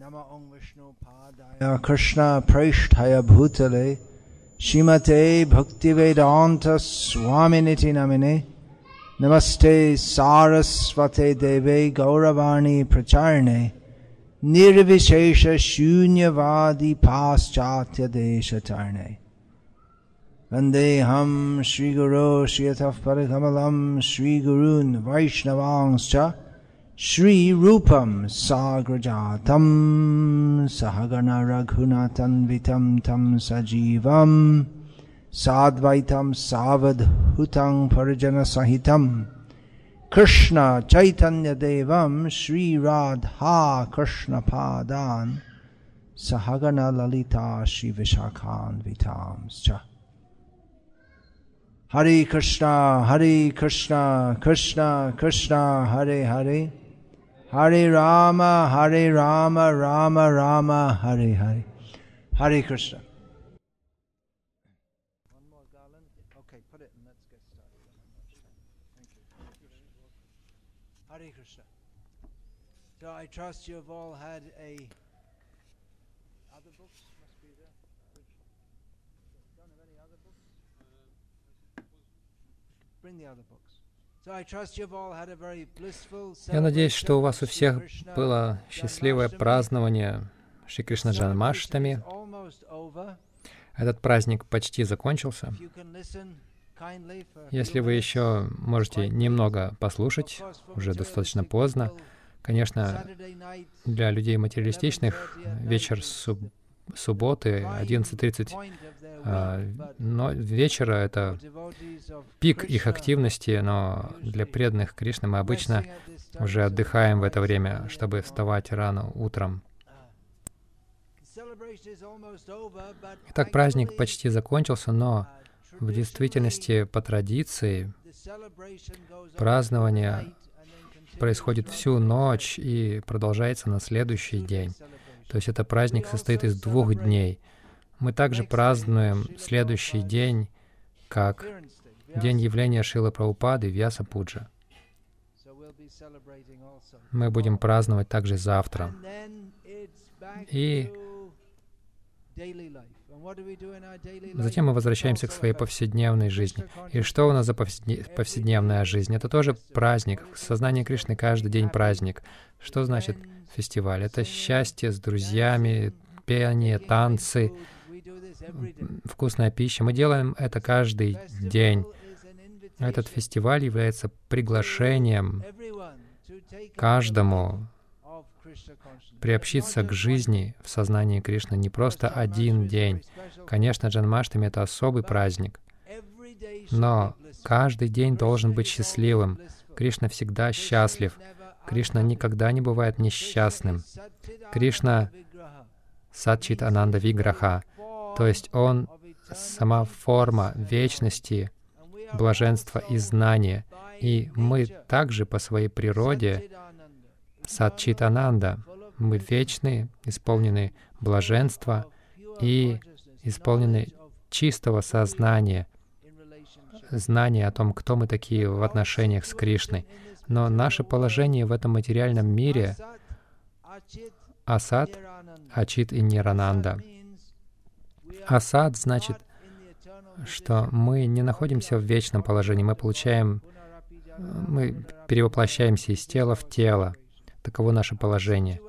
Nama Ong Vishnu Padaya Krishna Prasthaya Bhutale Shimate Bhaktivedanta Swaminiti Namine Namaste Sarasvate Deve Gauravani Pracharne Nirvishesha Shunyavadi Paschatya Deshatarne Vandeham Sri Guru Shriyataf Parikamalam Sri Gurun Vaishnavangscha श्रीरूपं साग्रजातं सहगणरघुनाथन्वितं तं सजीवं साद्वैतं सावधुतं परिजनसहितं कृष्णचैतन्यदेवं श्रीराधा कृष्णपादान् सहगणललिता श्रीविशाखान्वितांश्च हरे कृष्णा हरे कृष्णा कृष्णा कृष्णा हरे Hare Hari Rama, Hari Rama, Rama Rama, Hari, Hari, Hari Krishna. One more garland. Okay, put it and let's get started. Thank you. Hari Krishna. Krishna. So I trust you have all had a. Other books must be there. Don't have any other books? Bring the other book. Я надеюсь, что у вас у всех было счастливое празднование Шри Кришна Джанмаштами. Этот праздник почти закончился. Если вы еще можете немного послушать, уже достаточно поздно. Конечно, для людей материалистичных вечер суб- субботы 11.30 а, но вечера — это пик их активности, но для преданных Кришны мы обычно уже отдыхаем в это время, чтобы вставать рано утром. Итак, праздник почти закончился, но в действительности, по традиции, празднование происходит всю ночь и продолжается на следующий день. То есть это праздник состоит из двух дней. Мы также празднуем следующий день как день явления Шилы Прабхупады Пуджа. Be celebrating also. Мы будем праздновать также завтра. И затем мы возвращаемся к своей повседневной жизни. И что у нас за повседневная жизнь? Это тоже праздник. Сознание Кришны каждый день праздник. Что значит фестиваль? Это счастье с друзьями, пение, танцы, вкусная пища. Мы делаем это каждый день. Этот фестиваль является приглашением каждому приобщиться к жизни в сознании Кришны не просто один день. Конечно, Джанмаштами — это особый праздник, но каждый день должен быть счастливым. Кришна всегда счастлив. Кришна никогда не бывает несчастным. Кришна. Садчит Ананда Виграха, то есть Он сама форма вечности, блаженства и знания. И мы также по своей природе Садчитананда. Мы вечны, исполнены блаженства, и исполнены чистого сознания, знания о том, кто мы такие в отношениях с Кришной. Но наше положение в этом материальном мире — асад, ачит и нирананда. Асад значит, что мы не находимся в вечном положении, мы получаем, э, мы перевоплощаемся из тела в тело. Таково наше положение.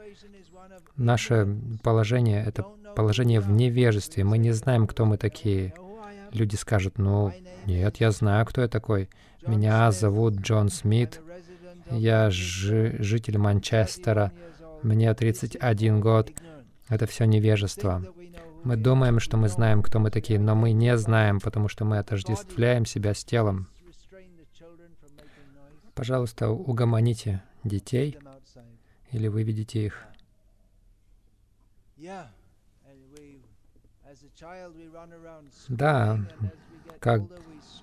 Наше положение — это положение в невежестве. Мы не знаем, кто мы такие. Люди скажут, ну, нет, я знаю, кто я такой. Меня зовут Джон Смит, я жи- житель Манчестера, мне 31 год. Это все невежество. Мы думаем, что мы знаем, кто мы такие, но мы не знаем, потому что мы отождествляем себя с телом. Пожалуйста, угомоните детей или выведите их. Да, как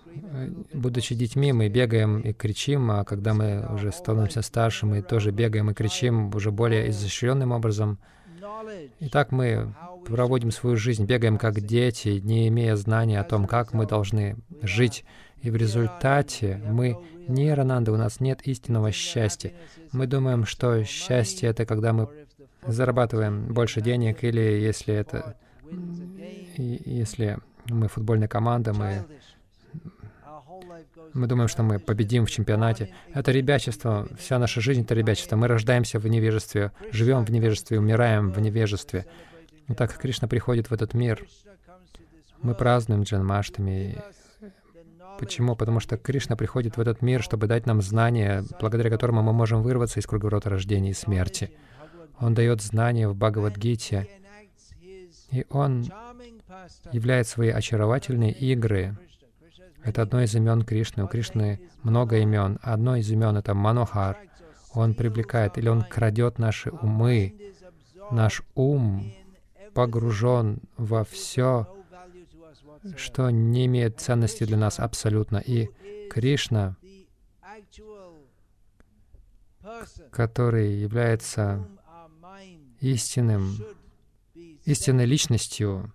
э, будучи детьми, мы бегаем и кричим, а когда мы уже становимся старше, мы тоже бегаем и кричим уже более изощренным образом. И так мы проводим свою жизнь, бегаем как дети, не имея знания о том, как мы должны жить. И в результате мы не Рананда, у нас нет истинного счастья. Мы думаем, что счастье — это когда мы зарабатываем больше денег, или если это, если мы футбольная команда, мы мы думаем, что мы победим в чемпионате. Это ребячество. Вся наша жизнь — это ребячество. Мы рождаемся в невежестве, живем в невежестве, умираем в невежестве. И так как Кришна приходит в этот мир, мы празднуем Джанмаштами. Почему? Потому что Кришна приходит в этот мир, чтобы дать нам знания, благодаря которому мы можем вырваться из круговорота рождения и смерти. Он дает знания в Бхагавадгите, и Он являет свои очаровательные игры это одно из имен Кришны. У Кришны много имен. Одно из имен — это Манохар. Он привлекает или он крадет наши умы. Наш ум погружен во все, что не имеет ценности для нас абсолютно. И Кришна, который является истинным, истинной личностью,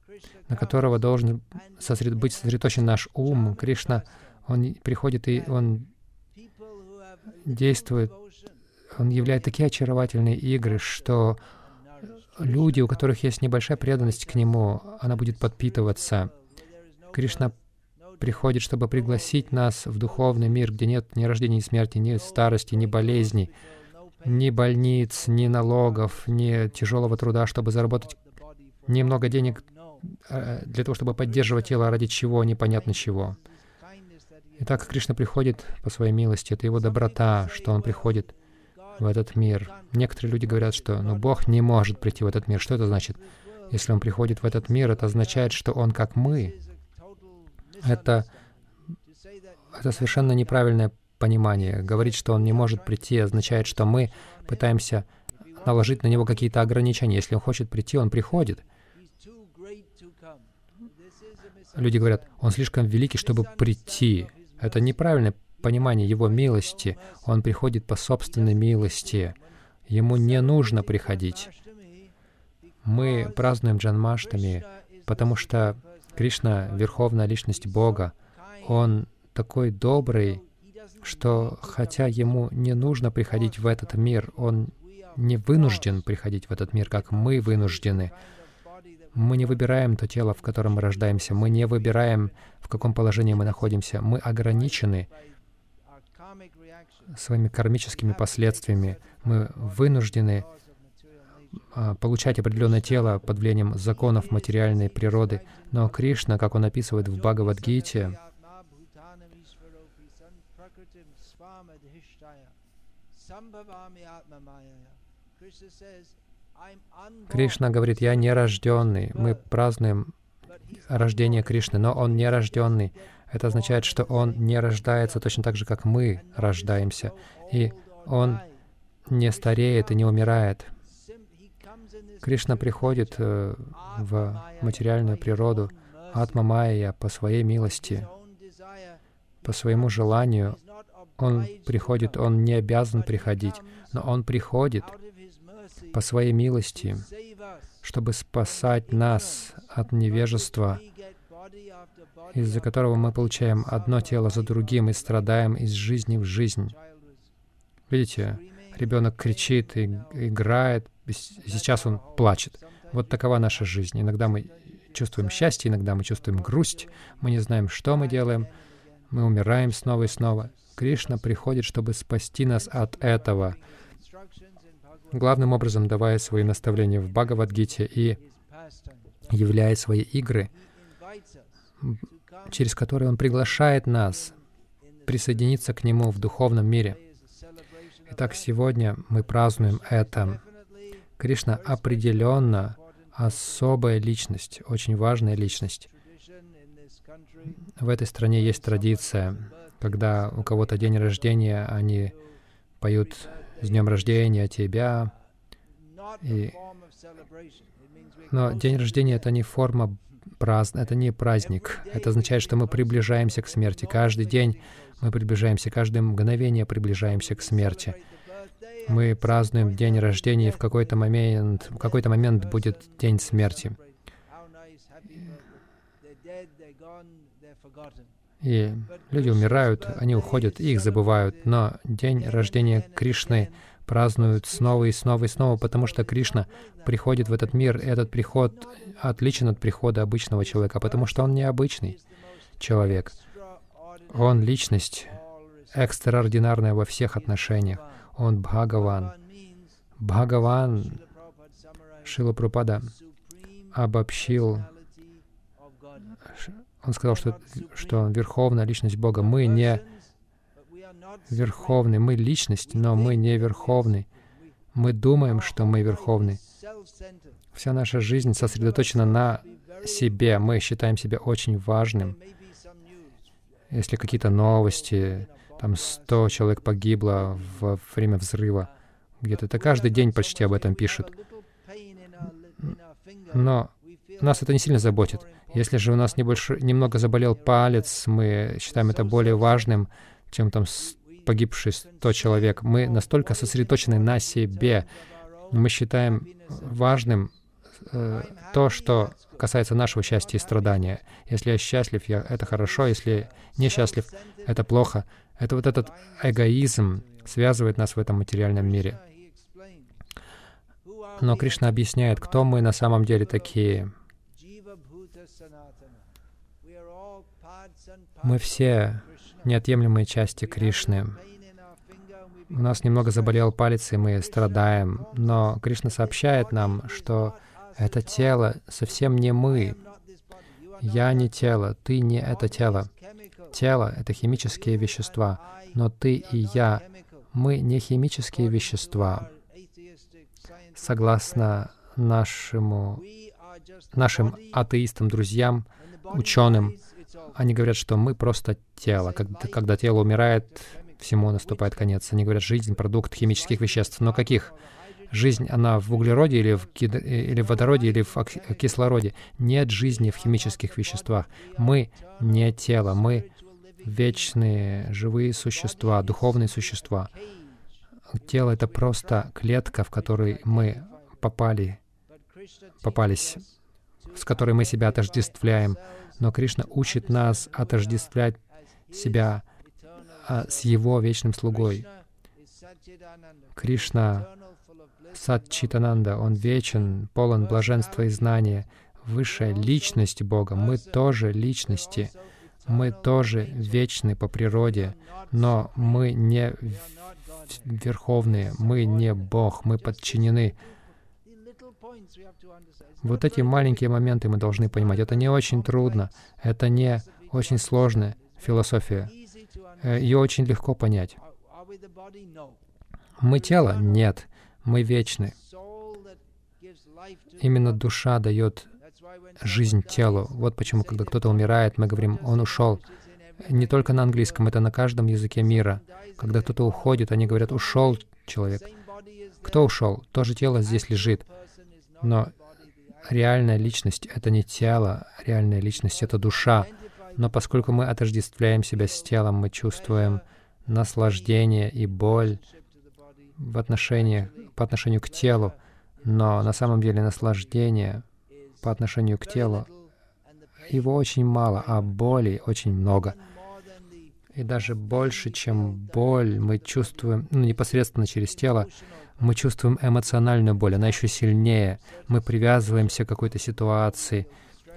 на которого должен сосред... быть сосредоточен наш ум. Кришна, Он приходит и Он действует, Он являет такие очаровательные игры, что люди, у которых есть небольшая преданность к Нему, она будет подпитываться. Кришна приходит, чтобы пригласить нас в духовный мир, где нет ни рождения, ни смерти, ни старости, ни болезней, ни больниц, ни налогов, ни тяжелого труда, чтобы заработать немного денег для того, чтобы поддерживать тело, ради чего, непонятно чего. И так Кришна приходит по своей милости, это его доброта, что он приходит в этот мир. Некоторые люди говорят, что ну, Бог не может прийти в этот мир. Что это значит? Если он приходит в этот мир, это означает, что он как мы. Это, это совершенно неправильное понимание. Говорить, что он не может прийти, означает, что мы пытаемся наложить на него какие-то ограничения. Если он хочет прийти, он приходит. Люди говорят, он слишком великий, чтобы прийти. Это неправильное понимание его милости. Он приходит по собственной милости. Ему не нужно приходить. Мы празднуем Джанмаштами, потому что Кришна — Верховная Личность Бога. Он такой добрый, что хотя ему не нужно приходить в этот мир, он не вынужден приходить в этот мир, как мы вынуждены. Мы не выбираем то тело, в котором мы рождаемся. Мы не выбираем, в каком положении мы находимся. Мы ограничены своими кармическими последствиями. Мы вынуждены а, получать определенное тело под влиянием законов материальной природы. Но Кришна, как он описывает в Бхагавадгите, Krishna says, Кришна говорит, я нерожденный. Мы празднуем рождение Кришны, но он нерожденный. Это означает, что он не рождается точно так же, как мы рождаемся. И он не стареет и не умирает. Кришна приходит э, в материальную природу, Атма Майя, по своей милости, по своему желанию. Он приходит, он не обязан приходить, но он приходит — по своей милости, чтобы спасать нас от невежества, из-за которого мы получаем одно тело за другим и страдаем из жизни в жизнь. Видите, ребенок кричит и играет, и сейчас он плачет. Вот такова наша жизнь. Иногда мы чувствуем счастье, иногда мы чувствуем грусть, мы не знаем, что мы делаем, мы умираем снова и снова. Кришна приходит, чтобы спасти нас от этого главным образом давая свои наставления в Бхагавадгите и являя свои игры, через которые Он приглашает нас присоединиться к Нему в духовном мире. Итак, сегодня мы празднуем это. Кришна определенно особая личность, очень важная личность. В этой стране есть традиция, когда у кого-то день рождения, они поют с днем рождения тебя. И... Но день рождения — это не форма празд... это не праздник. Это означает, что мы приближаемся к смерти. Каждый день мы приближаемся, каждое мгновение приближаемся к смерти. Мы празднуем день рождения, и в какой-то момент, в какой-то момент будет день смерти. И люди умирают, они уходят, их забывают. Но день рождения Кришны празднуют снова и снова и снова, потому что Кришна приходит в этот мир, и этот приход отличен от прихода обычного человека, потому что он необычный человек. Он личность экстраординарная во всех отношениях. Он Бхагаван. Бхагаван Шила Прупада обобщил, он сказал, что, что он верховная личность Бога. Мы не верховный, мы личность, но мы не верховный. Мы думаем, что мы верховный. Вся наша жизнь сосредоточена на себе. Мы считаем себя очень важным. Если какие-то новости, там 100 человек погибло во время взрыва, где-то это каждый день почти об этом пишут. Но нас это не сильно заботит. Если же у нас небольшой, немного заболел палец, мы считаем это более важным, чем там погибший 100 человек. Мы настолько сосредоточены на себе. Мы считаем важным э, то, что касается нашего счастья и страдания. Если я счастлив, я, это хорошо. Если несчастлив, это плохо. Это вот этот эгоизм связывает нас в этом материальном мире. Но Кришна объясняет, кто мы на самом деле такие. Мы все неотъемлемые части Кришны. У нас немного заболел палец, и мы страдаем, но Кришна сообщает нам, что это тело совсем не мы. Я не тело, ты не это тело. Тело — это химические вещества, но ты и я, мы не химические вещества. Согласно нашему, нашим атеистам-друзьям, ученым, они говорят, что мы просто тело. Когда, когда тело умирает, всему наступает конец. Они говорят, жизнь — продукт химических веществ. Но каких? Жизнь, она в углероде или в, гид... или в водороде, или в кислороде. Нет жизни в химических веществах. Мы не тело, мы вечные живые существа, духовные существа. Тело — это просто клетка, в которой мы попали, попались, с которой мы себя отождествляем. Но Кришна учит нас отождествлять себя а, с Его вечным слугой. Кришна Сатчитананда, Он вечен, полон блаженства и знания, высшая личность Бога. Мы тоже личности. Мы тоже вечны по природе, но мы не верховные, мы не Бог, мы подчинены. Вот эти маленькие моменты мы должны понимать. Это не очень трудно, это не очень сложная философия. Э, Ее очень легко понять. Мы тело? Нет. Мы вечны. Именно душа дает жизнь телу. Вот почему, когда кто-то умирает, мы говорим, он ушел. Не только на английском, это на каждом языке мира. Когда кто-то уходит, они говорят, ушел человек. Кто ушел? То же тело здесь лежит. Но реальная личность — это не тело, реальная личность — это душа. Но поскольку мы отождествляем себя с телом, мы чувствуем наслаждение и боль в отношении, по отношению к телу, но на самом деле наслаждение по отношению к телу, его очень мало, а боли очень много. И даже больше, чем боль, мы чувствуем ну, непосредственно через тело, мы чувствуем эмоциональную боль, она еще сильнее. Мы привязываемся к какой-то ситуации,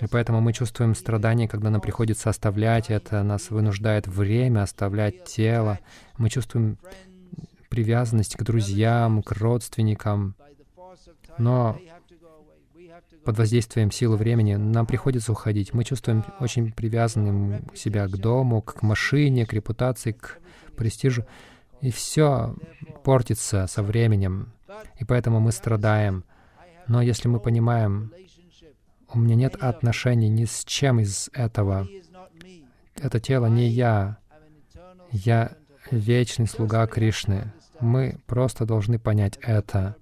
и поэтому мы чувствуем страдания, когда нам приходится оставлять это, нас вынуждает время оставлять тело. Мы чувствуем привязанность к друзьям, к родственникам. Но под воздействием силы времени нам приходится уходить. Мы чувствуем очень привязанным себя к дому, к машине, к репутации, к престижу. И все портится со временем. И поэтому мы страдаем. Но если мы понимаем, у меня нет отношений ни с чем из этого, это тело не я, я вечный слуга Кришны. Мы просто должны понять это.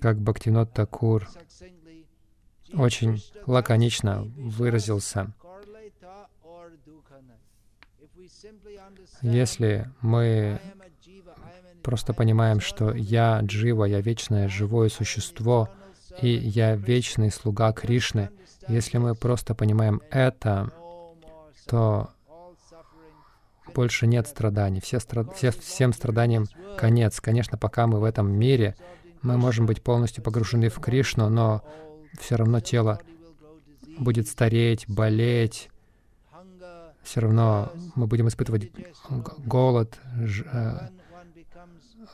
Как Бхактинот Такур очень лаконично выразился. Если мы просто понимаем, что я джива, я вечное живое существо, и я вечный слуга Кришны, если мы просто понимаем это, то больше нет страданий. Все страд... все, всем страданиям конец. Конечно, пока мы в этом мире, мы можем быть полностью погружены в Кришну, но все равно тело будет стареть, болеть. Все равно мы будем испытывать голод, э,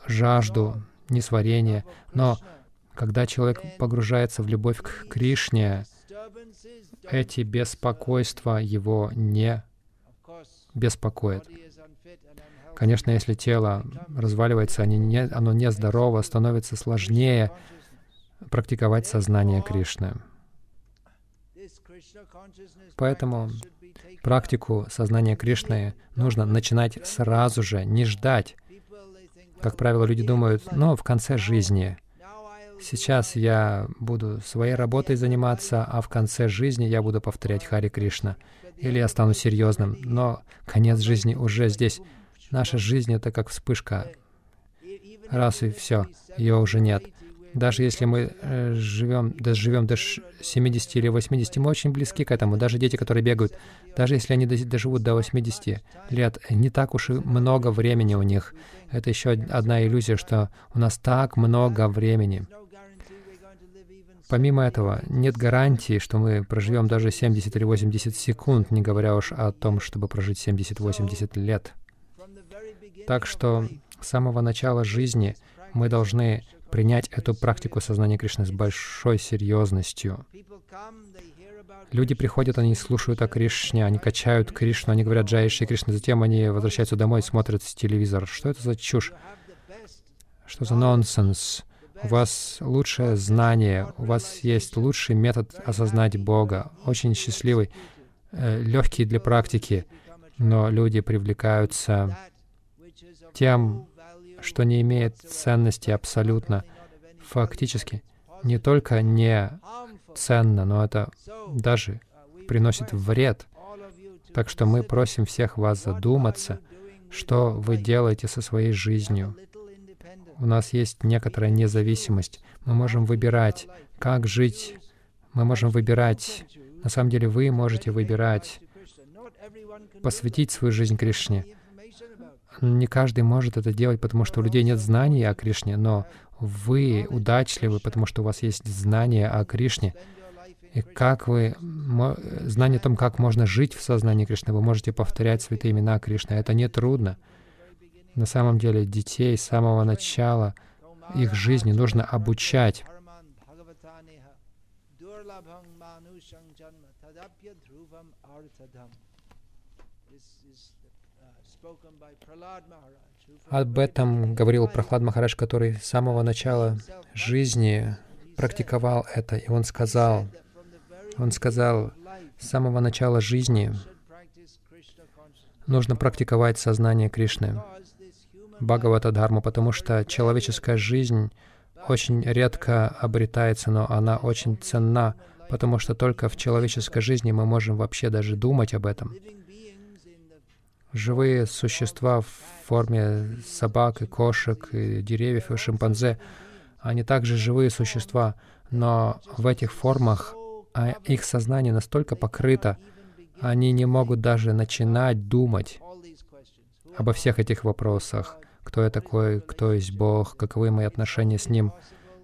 жажду, несварение. Но когда человек погружается в любовь к Кришне, эти беспокойства его не беспокоят. Конечно, если тело разваливается, оно не, оно нездорово, становится сложнее практиковать сознание Кришны. Поэтому практику сознания Кришны нужно начинать сразу же, не ждать. Как правило, люди думают, ну, в конце жизни. Сейчас я буду своей работой заниматься, а в конце жизни я буду повторять Хари Кришна. Или я стану серьезным. Но конец жизни уже здесь. Наша жизнь — это как вспышка. Раз и все, ее уже нет. Даже если мы э, живем, даже живем до 70 или 80, мы очень близки к этому. Даже дети, которые бегают, даже если они доживут до 80 лет, не так уж и много времени у них. Это еще одна иллюзия, что у нас так много времени. Помимо этого, нет гарантии, что мы проживем даже 70 или 80 секунд, не говоря уж о том, чтобы прожить 70-80 лет. Так что с самого начала жизни мы должны принять эту практику сознания Кришны с большой серьезностью. Люди приходят, они слушают о Кришне, они качают Кришну, они говорят «Джай Шри Кришна», затем они возвращаются домой, смотрят телевизор. Что это за чушь? Что за нонсенс? у вас лучшее знание, у вас есть лучший метод осознать Бога, очень счастливый, э, легкий для практики, но люди привлекаются тем, что не имеет ценности абсолютно, фактически, не только не ценно, но это даже приносит вред. Так что мы просим всех вас задуматься, что вы делаете со своей жизнью у нас есть некоторая независимость. Мы можем выбирать, как жить. Мы можем выбирать, на самом деле вы можете выбирать, посвятить свою жизнь Кришне. Не каждый может это делать, потому что у людей нет знаний о Кришне, но вы удачливы, потому что у вас есть знания о Кришне. И как вы, знание о том, как можно жить в сознании Кришны, вы можете повторять святые имена Кришны. Это не трудно. На самом деле детей с самого начала их жизни нужно обучать. Об этом говорил Прохлад Махарадж, который с самого начала жизни практиковал это, и он сказал, он сказал, с самого начала жизни нужно практиковать сознание Кришны. Бхагавата Дхарму, потому что человеческая жизнь очень редко обретается, но она очень ценна, потому что только в человеческой жизни мы можем вообще даже думать об этом. Живые существа в форме собак и кошек, и деревьев, и шимпанзе, они также живые существа, но в этих формах а их сознание настолько покрыто, они не могут даже начинать думать обо всех этих вопросах кто я такой, кто есть Бог, каковы мои отношения с Ним.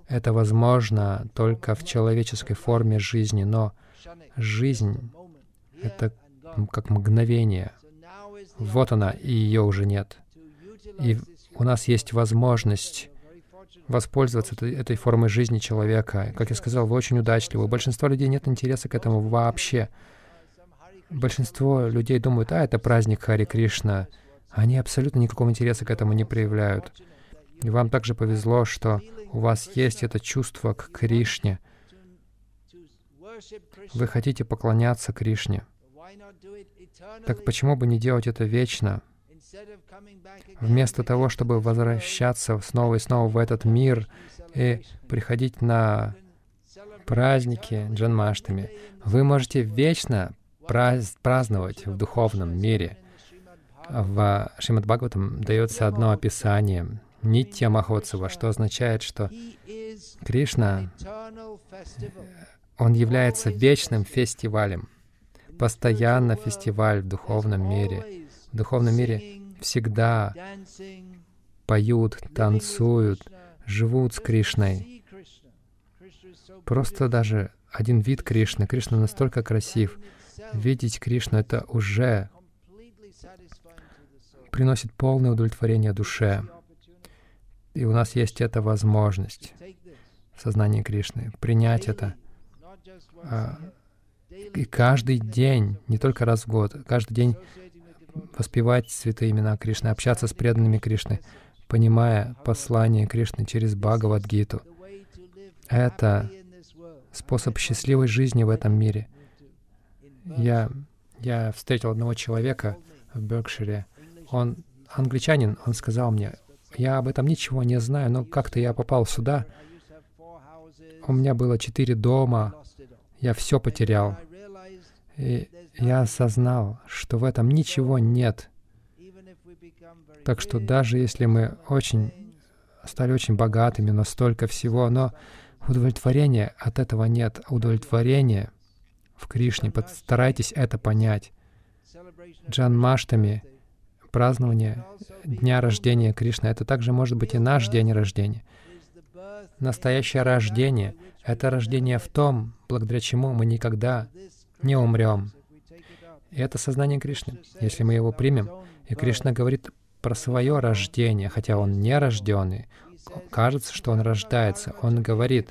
Это возможно только в человеческой форме жизни, но жизнь — это как мгновение. Вот она, и ее уже нет. И у нас есть возможность воспользоваться этой, формой жизни человека. Как я сказал, вы очень удачливы. У большинства людей нет интереса к этому вообще. Большинство людей думают, а, это праздник Хари Кришна, они абсолютно никакого интереса к этому не проявляют. И вам также повезло, что у вас есть это чувство к Кришне. Вы хотите поклоняться Кришне. Так почему бы не делать это вечно? Вместо того, чтобы возвращаться снова и снова в этот мир и приходить на праздники джанмаштами, вы можете вечно праздновать в духовном мире — в Шримад Бхагаватам дается одно описание Нитья Махотсава, что означает, что Кришна, Он является вечным фестивалем, постоянно фестиваль в духовном мире. в духовном мире всегда поют, танцуют, живут с Кришной. Просто даже один вид Кришны. Кришна настолько красив. Видеть Кришну — это уже приносит полное удовлетворение душе. И у нас есть эта возможность в сознании Кришны принять это. И каждый день, не только раз в год, каждый день воспевать святые имена Кришны, общаться с преданными Кришны, понимая послание Кришны через Бхагавадгиту. Это способ счастливой жизни в этом мире. Я, я встретил одного человека в Беркшире. Он англичанин, он сказал мне, я об этом ничего не знаю, но как-то я попал сюда. У меня было четыре дома, я все потерял. И я осознал, что в этом ничего нет. Так что даже если мы очень стали очень богатыми, но столько всего, но удовлетворения от этого нет. Удовлетворение в Кришне. Постарайтесь это понять. Джан Маштами, празднование дня рождения Кришны, это также может быть и наш день рождения. Настоящее рождение — это рождение в том, благодаря чему мы никогда не умрем. И это сознание Кришны. Если мы его примем, и Кришна говорит про свое рождение, хотя он не рожденный, кажется, что он рождается. Он говорит,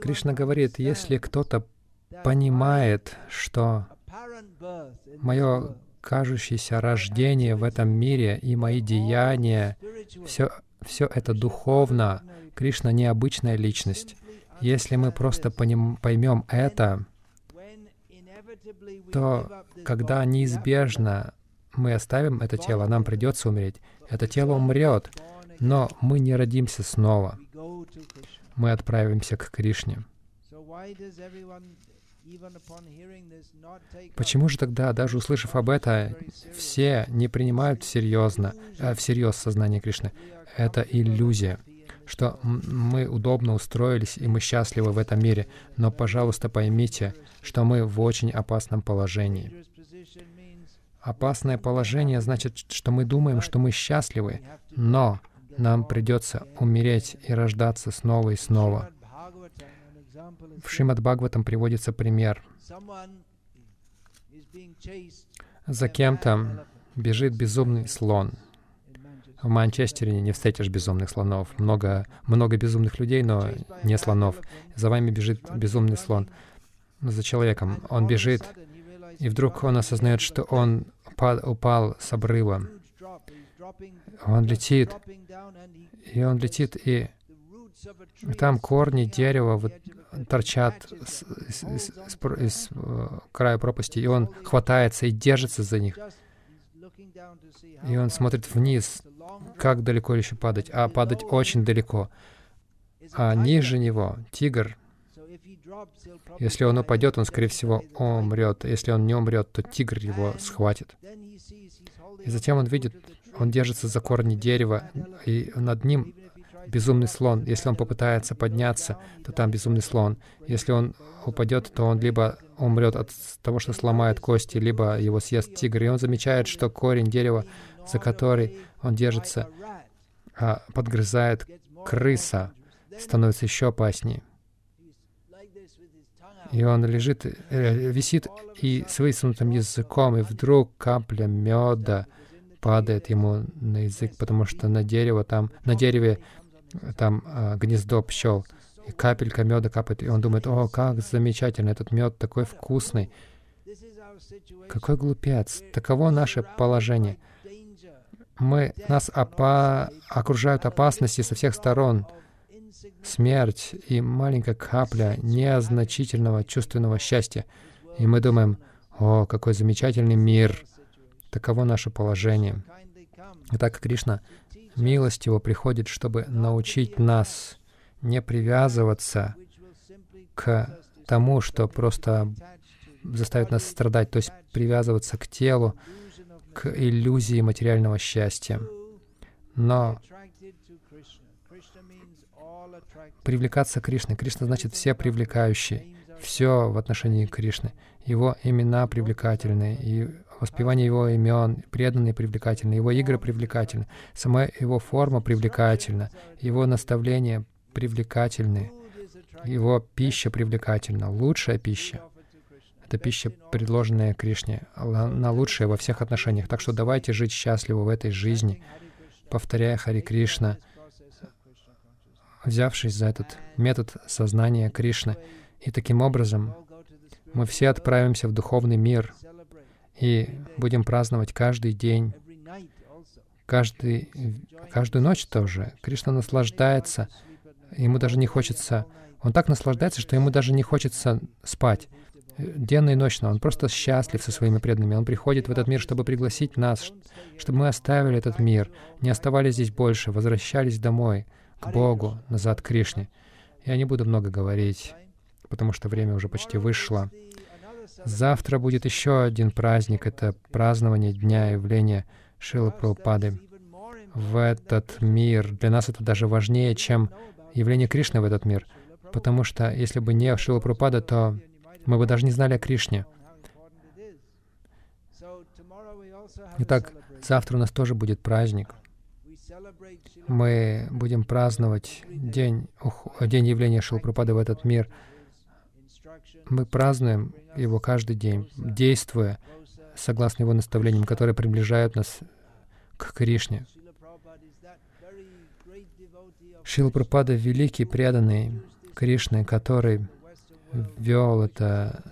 Кришна говорит, если кто-то понимает, что мое кажущееся рождение в этом мире и мои деяния, все, все это духовно. Кришна — необычная личность. Если мы просто поним, поймем это, то когда неизбежно мы оставим это тело, нам придется умереть. Это тело умрет, но мы не родимся снова. Мы отправимся к Кришне. Почему же тогда, даже услышав об этом, все не принимают серьезно, э, всерьез сознание Кришны? Это иллюзия, что мы удобно устроились и мы счастливы в этом мире. Но, пожалуйста, поймите, что мы в очень опасном положении. Опасное положение значит, что мы думаем, что мы счастливы, но нам придется умереть и рождаться снова и снова. В Шримад Бхагаватам приводится пример. За кем-то бежит безумный слон. В Манчестере не встретишь безумных слонов. Много, много безумных людей, но не слонов. За вами бежит безумный слон. За человеком. Он бежит, и вдруг он осознает, что он упал с обрыва. Он летит, и он летит, и там корни дерева вот торчат с, с, с, с, из э, края пропасти, и он хватается и держится за них. И он смотрит вниз, как далеко еще падать, а падать очень далеко. А ниже него тигр. Если он упадет, он, скорее всего, умрет. Если он не умрет, то тигр его схватит. И затем он видит, он держится за корни дерева, и над ним безумный слон. Если он попытается подняться, то там безумный слон. Если он упадет, то он либо умрет от того, что сломает кости, либо его съест тигр. И он замечает, что корень дерева, за который он держится, а, подгрызает крыса, становится еще опаснее. И он лежит, э, висит и с высунутым языком, и вдруг капля меда падает ему на язык, потому что на дерево там, на дереве там э, гнездо пчел, и капелька меда капает, и он думает, о, как замечательно, этот мед такой вкусный. Какой глупец. Таково наше положение. Мы, нас опа, окружают опасности со всех сторон. Смерть и маленькая капля незначительного чувственного счастья. И мы думаем, о, какой замечательный мир. Таково наше положение. И так как Кришна милость Его приходит, чтобы научить нас не привязываться к тому, что просто заставит нас страдать, то есть привязываться к телу, к иллюзии материального счастья. Но привлекаться Кришной. Кришна значит все привлекающие. Все в отношении Кришны. Его имена привлекательны, и воспевание его имен преданные привлекательны, его игры привлекательны, сама его форма привлекательна, его наставления привлекательны, его пища привлекательна, лучшая пища. Это пища, предложенная Кришне, на лучшее во всех отношениях. Так что давайте жить счастливо в этой жизни, повторяя Хари Кришна, взявшись за этот метод сознания Кришны. И таким образом мы все отправимся в духовный мир и будем праздновать каждый день, каждый, каждую ночь тоже. Кришна наслаждается, ему даже не хочется... Он так наслаждается, что ему даже не хочется спать денно и ночно. Он просто счастлив со своими преданными. Он приходит в этот мир, чтобы пригласить нас, чтобы мы оставили этот мир, не оставались здесь больше, возвращались домой, к Богу, назад к Кришне. Я не буду много говорить, потому что время уже почти вышло. Завтра будет еще один праздник. Это празднование Дня явления Шилы Прабхупады в этот мир. Для нас это даже важнее, чем явление Кришны в этот мир. Потому что если бы не Шила Прабхупада, то мы бы даже не знали о Кришне. Итак, завтра у нас тоже будет праздник. Мы будем праздновать день, день явления Шилпрапады в этот мир. Мы празднуем его каждый день, действуя согласно его наставлениям, которые приближают нас к Кришне. Шила Прабхупада — великий преданный Кришны, который ввел это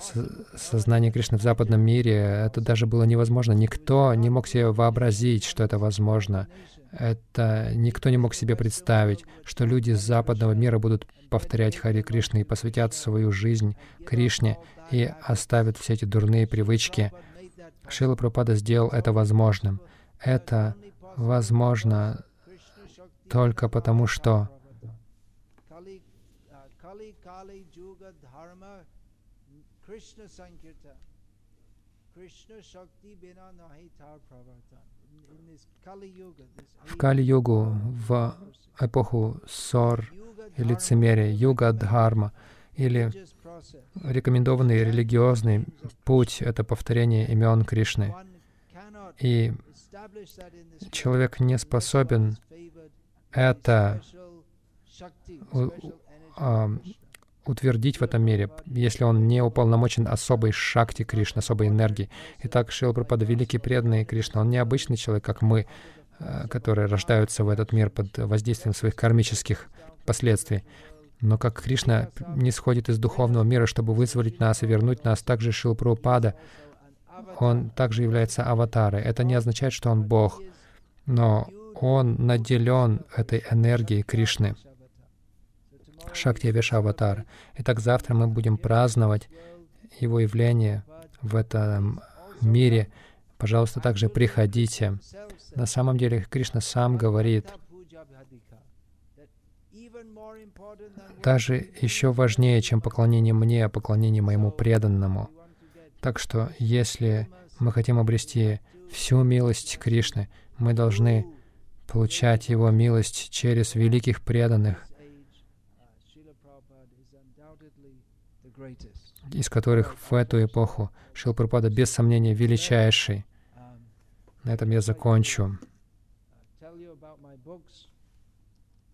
сознание Кришны в западном мире, это даже было невозможно. Никто не мог себе вообразить, что это возможно. Это никто не мог себе представить, что люди с западного мира будут повторять Хари Кришны и посвятят свою жизнь Кришне и оставят все эти дурные привычки. Шила Прабхупада сделал это возможным. Это возможно только потому, что Krishna Sankirtan. Krishna Shakti Bina Nahi Tar Pravartan. В Кали-югу, в эпоху ссор и лицемерия, юга Дхарма, или рекомендованный религиозный путь — это повторение имен Кришны. И человек не способен это утвердить в этом мире, если он не уполномочен особой шакти Кришны, особой энергией. Итак, Шила Прабхупада — великий преданный Кришна. Он не обычный человек, как мы, э, которые рождаются в этот мир под воздействием своих кармических последствий. Но как Кришна не сходит из духовного мира, чтобы вызволить нас и вернуть нас, также Шила Прабхупада, он также является аватарой. Это не означает, что он Бог, но он наделен этой энергией Кришны. Шакти Веша Аватар. Итак, завтра мы будем праздновать его явление в этом мире. Пожалуйста, также приходите. На самом деле, Кришна сам говорит, даже еще важнее, чем поклонение мне, а поклонение моему преданному. Так что, если мы хотим обрести всю милость Кришны, мы должны получать Его милость через великих преданных, из которых в эту эпоху Шилпрапада без сомнения величайший. На этом я закончу.